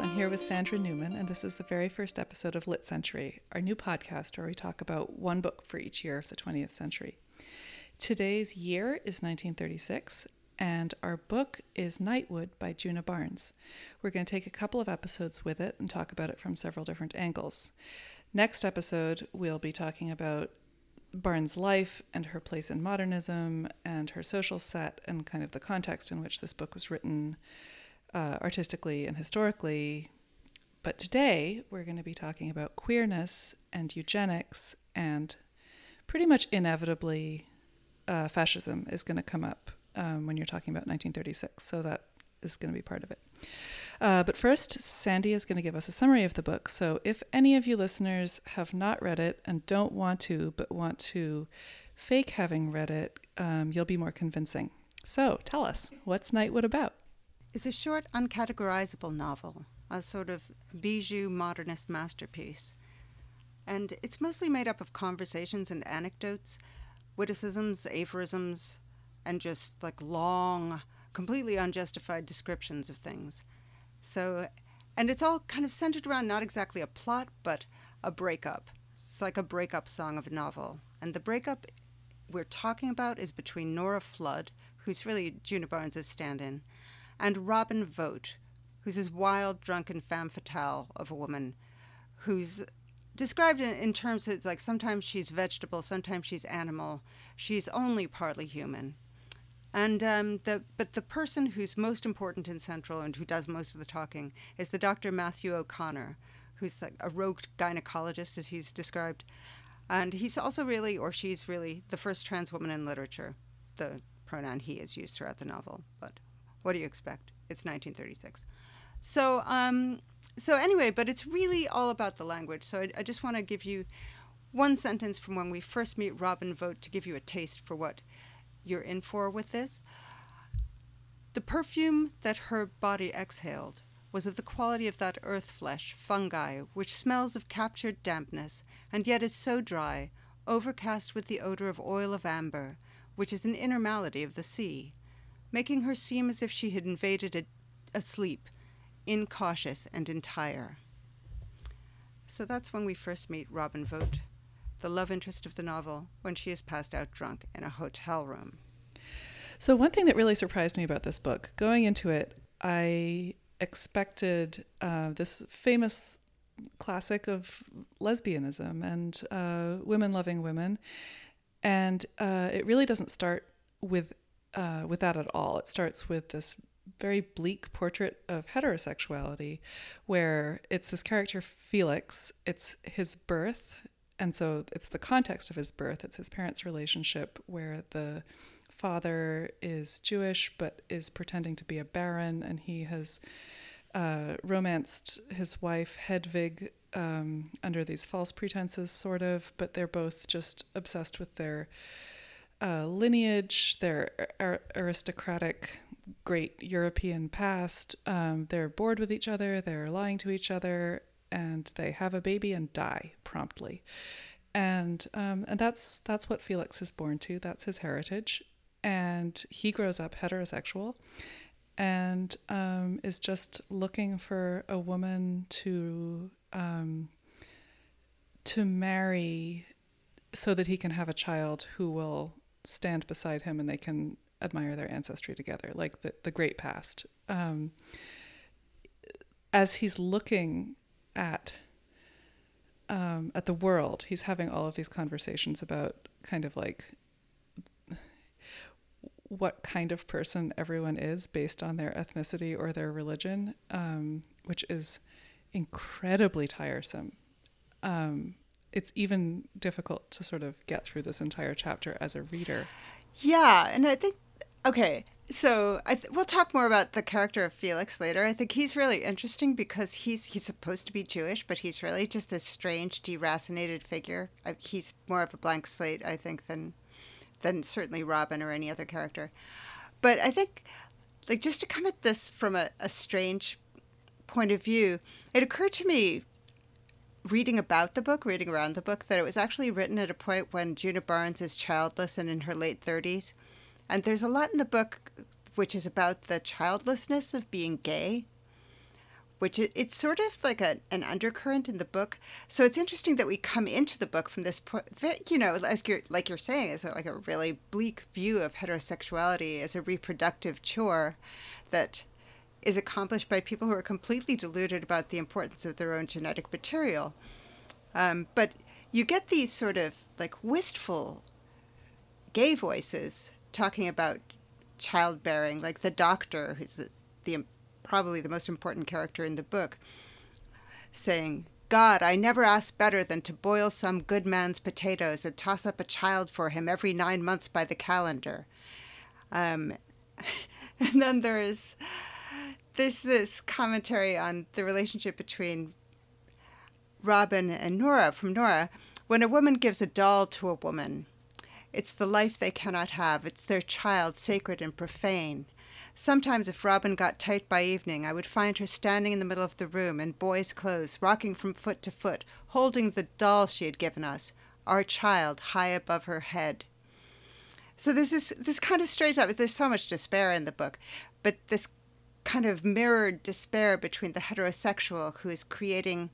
I'm here with Sandra Newman, and this is the very first episode of Lit Century, our new podcast where we talk about one book for each year of the 20th century. Today's year is 1936, and our book is Nightwood by Djuna Barnes. We're going to take a couple of episodes with it and talk about it from several different angles. Next episode, we'll be talking about Barnes' life and her place in modernism and her social set and kind of the context in which this book was written uh, artistically and historically. But today we're going to be talking about queerness and eugenics, and pretty much inevitably, uh, fascism is going to come up um, when you're talking about 1936. So that is going to be part of it. Uh, but first, Sandy is going to give us a summary of the book. So if any of you listeners have not read it and don't want to, but want to fake having read it, um, you'll be more convincing. So tell us, what's Nightwood about? It's a short, uncategorizable novel, a sort of bijou modernist masterpiece. And it's mostly made up of conversations and anecdotes, witticisms, aphorisms, and just like long, completely unjustified descriptions of things. So, and it's all kind of centered around not exactly a plot, but a breakup. It's like a breakup song of a novel. And the breakup we're talking about is between Nora Flood, who's really Djuna Barnes' stand in, and Robin Vote, who's this wild, drunken femme fatale of a woman who's described in, in terms of like sometimes she's vegetable, sometimes she's animal, she's only partly human. And um, the but the person who's most important in Central and who does most of the talking is the Dr. Matthew O'Connor, who's like a rogue gynecologist, as he's described, and he's also really, or she's really, the first trans woman in literature. The pronoun he is used throughout the novel, but what do you expect? It's 1936. So, um, so anyway, but it's really all about the language. So I, I just want to give you one sentence from when we first meet Robin Vote to give you a taste for what you're in for with this. The perfume that her body exhaled was of the quality of that earth flesh, fungi, which smells of captured dampness, and yet is so dry, overcast with the odor of oil of amber, which is an inner malady of the sea making her seem as if she had invaded a, a sleep, incautious and entire. So that's when we first meet Robin Vote, the love interest of the novel, when she is passed out drunk in a hotel room. So, one thing that really surprised me about this book, going into it, I expected uh, this famous classic of lesbianism and uh, women loving women. And uh, it really doesn't start with uh, with that at all. It starts with this very bleak portrait of heterosexuality, where it's this character Felix. It's his birth, and so it's the context of his birth. It's his parents' relationship, where the father is Jewish but is pretending to be a baron, and he has uh, romanced his wife Hedwig um, under these false pretenses, sort of. But they're both just obsessed with their uh, lineage, their ar- aristocratic, great European past. Um, they're bored with each other, they're lying to each other, and they have a baby and die promptly. And um, and that's that's what Felix is born to. That's his heritage, and he grows up heterosexual, and um, is just looking for a woman to um, to marry so that he can have a child who will stand beside him and they can admire their ancestry together, like the, the great past. Um, as he's looking at um, at the world, he's having all of these conversations about kind of like what kind of person everyone is based on their ethnicity or their religion, um, which is incredibly tiresome. Um, it's even difficult to sort of get through this entire chapter as a reader. Yeah, and I think okay, so I th- we'll talk more about the character of Felix later. I think he's really interesting because he's he's supposed to be Jewish, but he's really just this strange, deracinated figure. I, he's more of a blank slate, I think, than than certainly Robin or any other character. But I think, like, just to come at this from a, a strange point of view, it occurred to me reading about the book, reading around the book, that it was actually written at a point when Djuna Barnes is childless and in her late 30s. And there's a lot in the book which is about the childlessness of being gay. which it, it's sort of like a, an undercurrent in the book. So it's interesting that we come into the book from this point, you know, as you're, like you're saying, is like a really bleak view of heterosexuality as a reproductive chore that is accomplished by people who are completely deluded about the importance of their own genetic material. Um, but you get these sort of like wistful gay voices talking about childbearing, like the doctor, who's the, the probably the most important character in the book, saying, God, I never asked better than to boil some good man's potatoes and toss up a child for him every nine months by the calendar. Um, and then there's there's this commentary on the relationship between Robin and Nora from Nora. When a woman gives a doll to a woman, it's the life they cannot have. It's their child, sacred and profane. Sometimes, if Robin got tight by evening, I would find her standing in the middle of the room in boy's clothes, rocking from foot to foot, holding the doll she had given us, our child, high above her head. So this is this kind of strays up. There's so much despair in the book, but this kind of mirrored despair between the heterosexual who is creating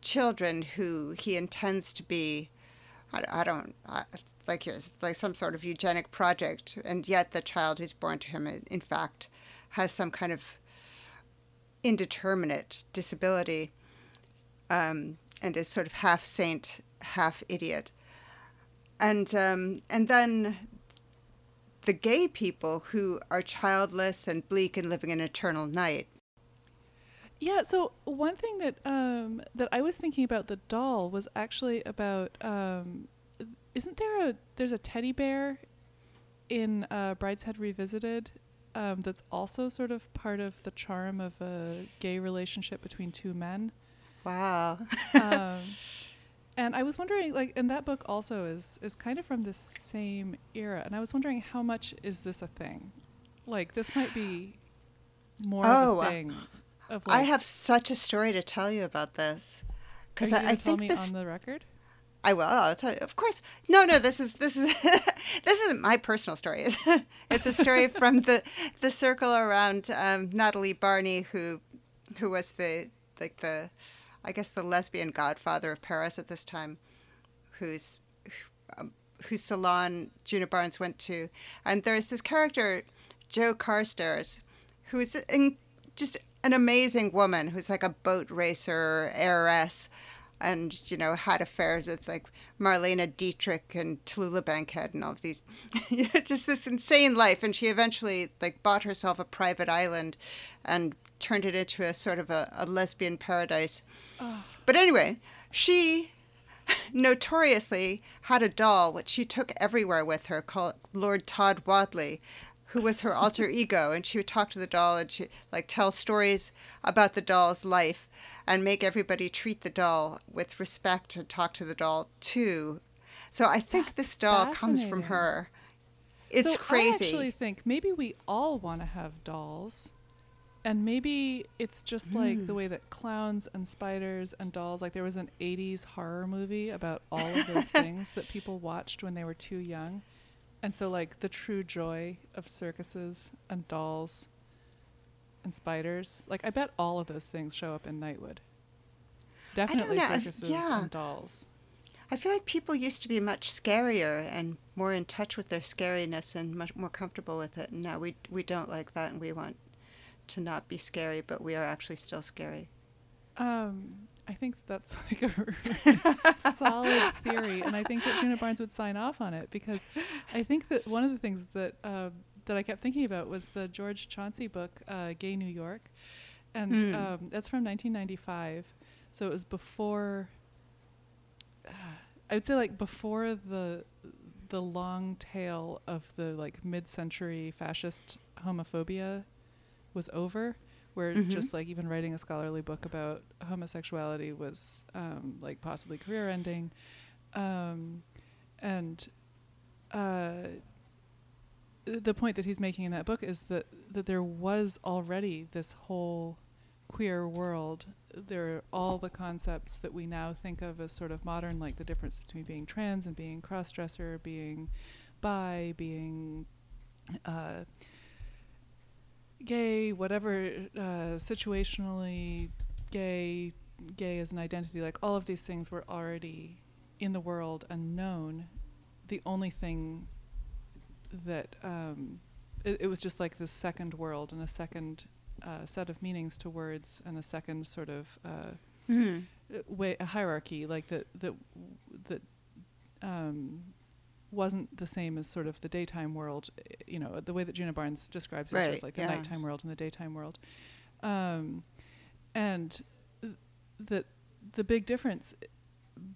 children who he intends to be. I, I don't. I, like like some sort of eugenic project, and yet the child who's born to him, in fact, has some kind of indeterminate disability, um, and is sort of half saint, half idiot, and um, and then the gay people who are childless and bleak and living an eternal night. Yeah, so one thing that um, that I was thinking about the doll was actually about um, isn't there a there's a teddy bear in uh, Brideshead Revisited um, that's also sort of part of the charm of a gay relationship between two men. Wow. and I was wondering, like, and that book also is is kind of from the same era, and I was wondering how much is this a thing? Like, this might be more oh, of a thing. Of like, I have such a story to tell you about this because I, I think this on the record. I will. I'll tell you. Of course. No, no. This is this is this isn't my personal story. It's, it's a story from the the circle around um, Natalie Barney, who who was the like the I guess the lesbian godfather of Paris at this time, whose um, whose salon Djuna Barnes went to, and there's this character, Joe Carstairs, who is in, just an amazing woman who's like a boat racer heiress and you know had affairs with like Marlene Dietrich and Tallulah Bankhead and all of these, just this insane life. And she eventually like bought herself a private island, and turned it into a sort of a, a lesbian paradise. Oh. But anyway, she notoriously had a doll which she took everywhere with her called Lord Tod Wadley who was her alter ego and she would talk to the doll and she like tell stories about the doll's life and make everybody treat the doll with respect and talk to the doll too. So I think That's this doll comes from her. It's so crazy. I actually think maybe we all want to have dolls. And maybe it's just mm. like the hmm. way that clowns and spiders and dolls, like there was an 80s horror movie about all of those things that people watched when they were too young. And so, like, the true joy of circuses and dolls and spiders. Like I bet all of those things show up in Nightwood. Definitely circuses yeah. and dolls. I feel like people used to be much scarier and more in touch with their scariness and much more comfortable with it. And now we we don't like that, and we want to not be scary, but we are actually still scary. Um, I think that's like a solid theory, and I think that Djuna Barnes would sign off on it because I think that one of the things that uh, that I kept thinking about was the George Chauncey book, uh, Gay New York, and mm. um, that's from 1995. So it was before. Uh, I would say like before the the long tail of the like mid-century fascist homophobia was over where mm-hmm. just like even writing a scholarly book about homosexuality was um, like possibly career ending um, and uh, the point that he's making in that book is that that there was already this whole queer world. There are all the concepts that we now think of as sort of modern, like the difference between being trans and being cross-dresser, being bi, being uh, gay, whatever, uh, situationally gay, gay as an identity, like all of these things were already in the world and known. The only thing that um, it, it was just like the second world and a second uh, set of meanings to words and a second sort of uh, Mm-hmm. uh, way a hierarchy like that that that um, wasn't the same as sort of the daytime world uh, you know the way that Djuna Barnes describes it sort of like the yeah. nighttime world and the daytime world um, and th- the the big difference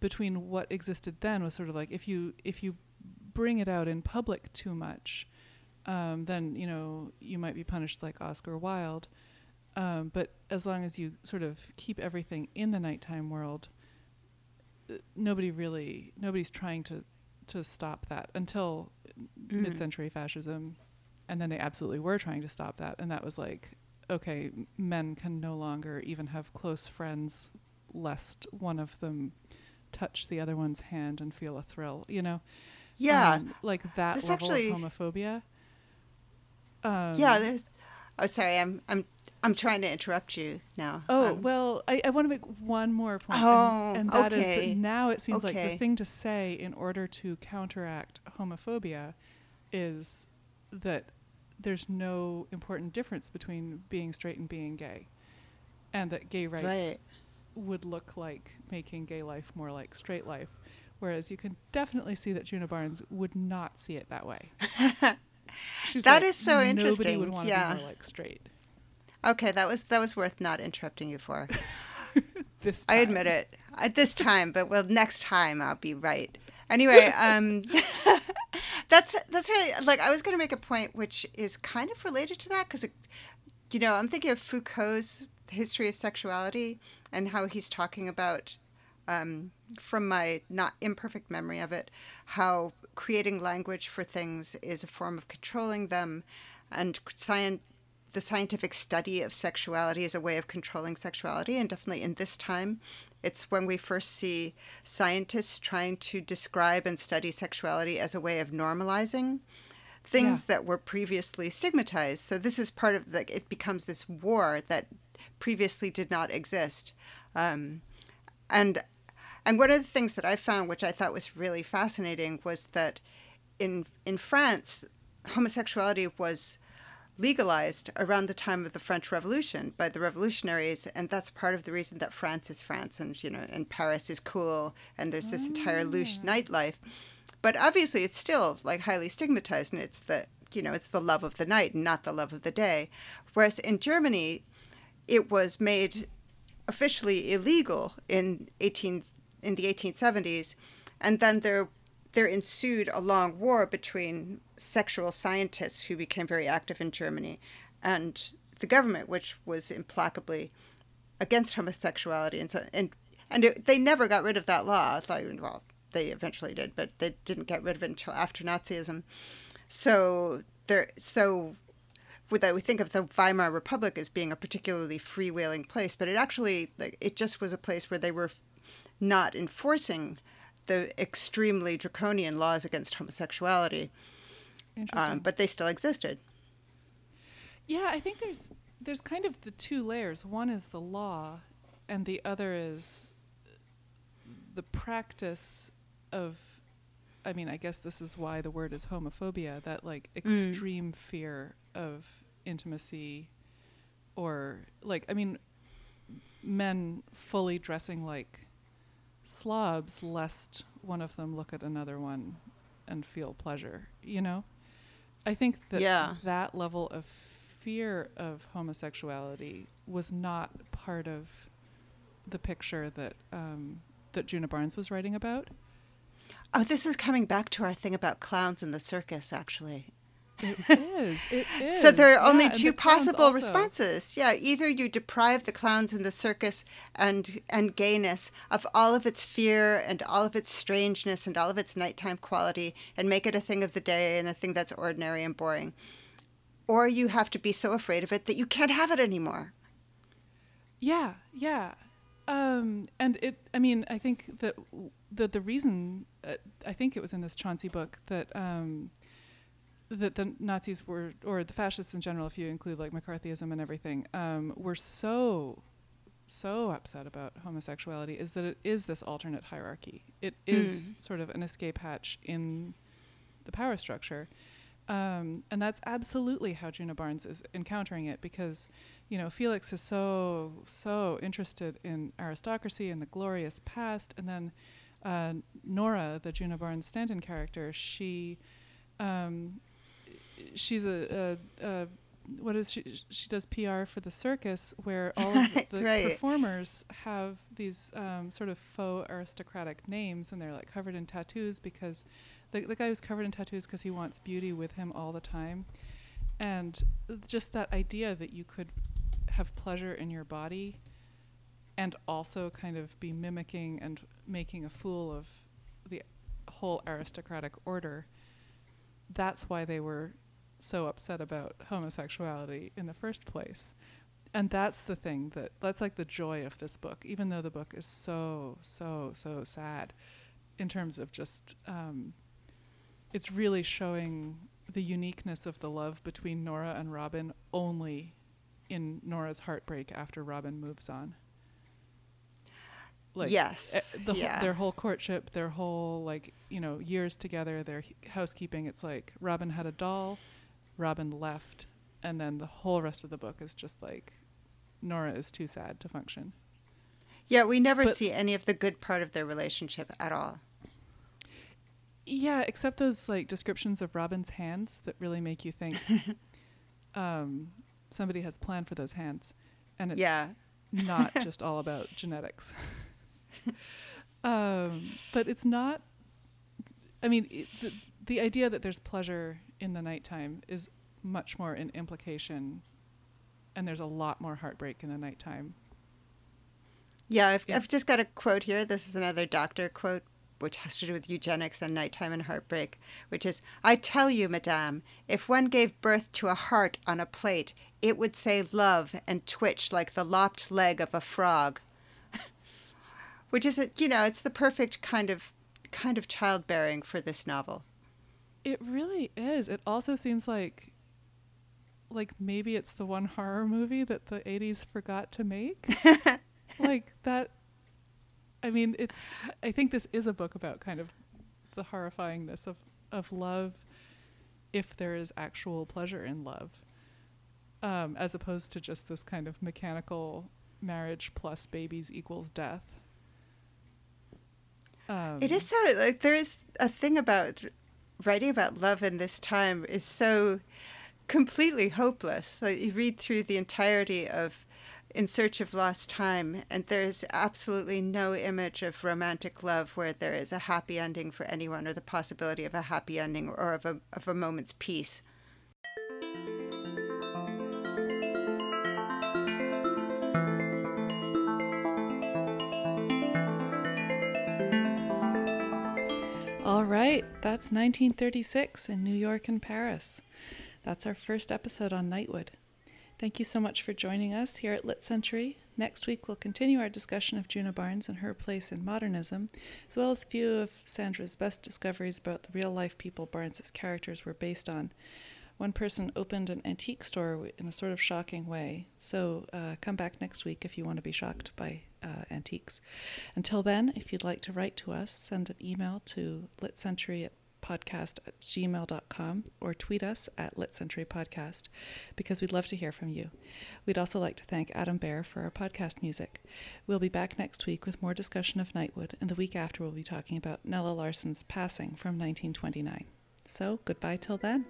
between what existed then was sort of like if you if you bring it out in public too much um, then you know you might be punished like Oscar Wilde um, but as long as you sort of keep everything in the nighttime world, uh, nobody really nobody's trying to to stop that until Mhm. mid-century fascism, and then they absolutely were trying to stop that, and that was like, okay, men can no longer even have close friends, lest one of them touch the other one's hand and feel a thrill, you know? Yeah. Um, like that This level actually- of homophobia. Um, yeah. There's, oh, sorry. I'm I'm I'm trying to interrupt you now. Oh Um, well, I, I want to make one more point, Oh, and, and that is okay. that now it seems like the thing to say in order to counteract homophobia is that there's no important difference between being straight and being gay, and that gay rights Right. would look like making gay life more like straight life, whereas you can definitely see that Djuna Barnes would not see it that way. That like, is so Nobody interesting, would want to yeah. be more like straight. Okay, that was that was worth not interrupting you for. This I admit it at this time, but well, next time I'll be right. Anyway, um, that's that's really like I was going to make a point which is kind of related to that because, you know, I'm thinking of Foucault's history of sexuality and how he's talking about, um, from my not imperfect memory of it, how creating language for things is a form of controlling them, and science the scientific study of sexuality is a way of controlling sexuality. And definitely in this time, it's when we first see scientists trying to describe and study sexuality as a way of normalizing things Yeah. that were previously stigmatized. So this is part of the, it becomes this war that previously did not exist. Um, and and one of the things that I found, which I thought was really fascinating, was that in in France, homosexuality was legalized around the time of the French Revolution by the revolutionaries, and that's part of the reason that France is France, and you know, and Paris is cool, and there's this entire louche ah. nightlife. But obviously, it's still like highly stigmatized, and it's the you know, it's the love of the night and not the love of the day. Whereas in Germany, it was made officially illegal in 18 in the 1870s, and then there there ensued a long war between sexual scientists who became very active in Germany and the government, which was implacably against homosexuality, and so and and it, they never got rid of that law. I thought, well, they eventually did, but they didn't get rid of it until after Nazism. So there, so that we think of the Weimar Republic as being a particularly freewheeling place, but it actually like it just was a place where they were not enforcing the extremely draconian laws against homosexuality, Interesting. um, but they still existed. Yeah, I think there's there's kind of the two layers. One is the law, and the other is the practice of. I mean, I guess this is why the word is homophobia. That like extreme fear of intimacy, or like I mean, men fully dressing like slobs, lest one of them look at another one and feel pleasure. You know, I think that Yeah. that level of fear of homosexuality was not part of the picture that um, that Djuna Barnes was writing about. Oh, this is coming back to our thing about clowns in the circus, actually. It is. It is. So there are only Yeah, two possible responses. Yeah, either you deprive the clowns in the circus and and gayness of all of its fear and all of its strangeness and all of its nighttime quality and make it a thing of the day and a thing that's ordinary and boring. Or you have to be so afraid of it that you can't have it anymore. Yeah, yeah. Um, and it, I mean, I think that the the reason, uh, I think it was in this Chauncey book that um, that the Nazis were, or the fascists in general, if you include like McCarthyism and everything, um, were so, so upset about homosexuality is that it is this alternate hierarchy. It is Mm. sort of an escape hatch in the power structure. Um, and that's absolutely how Djuna Barnes is encountering it because, you know, Felix is so, so interested in aristocracy and the glorious past. And then uh, Nora, the Djuna Barnes stand in character, she um, she's a, a, a what is she? She does PR for the circus, where all of the Right. performers have these um, sort of faux aristocratic names, and they're like covered in tattoos because the the guy who's covered in tattoos because he wants beauty with him all the time, and just that idea that you could have pleasure in your body, and also kind of be mimicking and making a fool of the whole aristocratic order that's why they were so upset about homosexuality in the first place. And that's the thing that that's like the joy of this book, even though the book is so, so, so sad in terms of just um, it's really showing the uniqueness of the love between Nora and Robin only in Nora's heartbreak after Robin moves on. Like Yes, eh, the yeah. their whole courtship, their whole like you know years together, their housekeeping. It's like Robin had a doll, Robin left, and then the whole rest of the book is just like Nora is too sad to function. Yeah, we never But- see any of the good part of their relationship at all. Yeah, except those like descriptions of Robin's hands that really make you think um, somebody has planned for those hands, and it's yeah. not just all about genetics. um, but it's not. I mean, it, the, the idea that there's pleasure in the nighttime is much more an implication, and there's a lot more heartbreak in the nighttime. Yeah, I've, Yeah. I've just got a quote here. This is another doctor quote, which has to do with eugenics and nighttime and heartbreak, which is I tell you, madame, if one gave birth to a heart on a plate, it would say love and twitch like the lopped leg of a frog. which is, a, you know, it's the perfect kind of kind of childbearing for this novel. It really is. It also seems like, like maybe it's the one horror movie that the '80s forgot to make. like that. I mean, it's. I think this is a book about kind of the horrifyingness of of love, if there is actual pleasure in love, um, as opposed to just this kind of mechanical marriage plus babies equals death. Um, It is so like there is a thing about writing about love in this time is so completely hopeless. Like you read through the entirety of In Search of Lost Time, and there's absolutely no image of romantic love where there is a happy ending for anyone, or the possibility of a happy ending, or of a of a moment's peace. All right, that's 1936 in New York and Paris. That's our first episode on Nightwood. Thank you so much for joining us here at Lit Century. Next week, we'll continue our discussion of Djuna Barnes and her place in modernism, as well as a few of Sandra's best discoveries about the real life people Barnes's characters were based on. One person opened an antique store in a sort of shocking way, so uh, come back next week if you want to be shocked by uh, antiques. Until then, if you'd like to write to us, send an email to litcentury at podcast at gmail.com or tweet us at litcenturypodcast because we'd love to hear from you. We'd also like to thank Adam Bear for our podcast music. We'll be back next week with more discussion of Nightwood, and the week after we'll be talking about Nella Larsen's Passing from 1929. So, goodbye till then.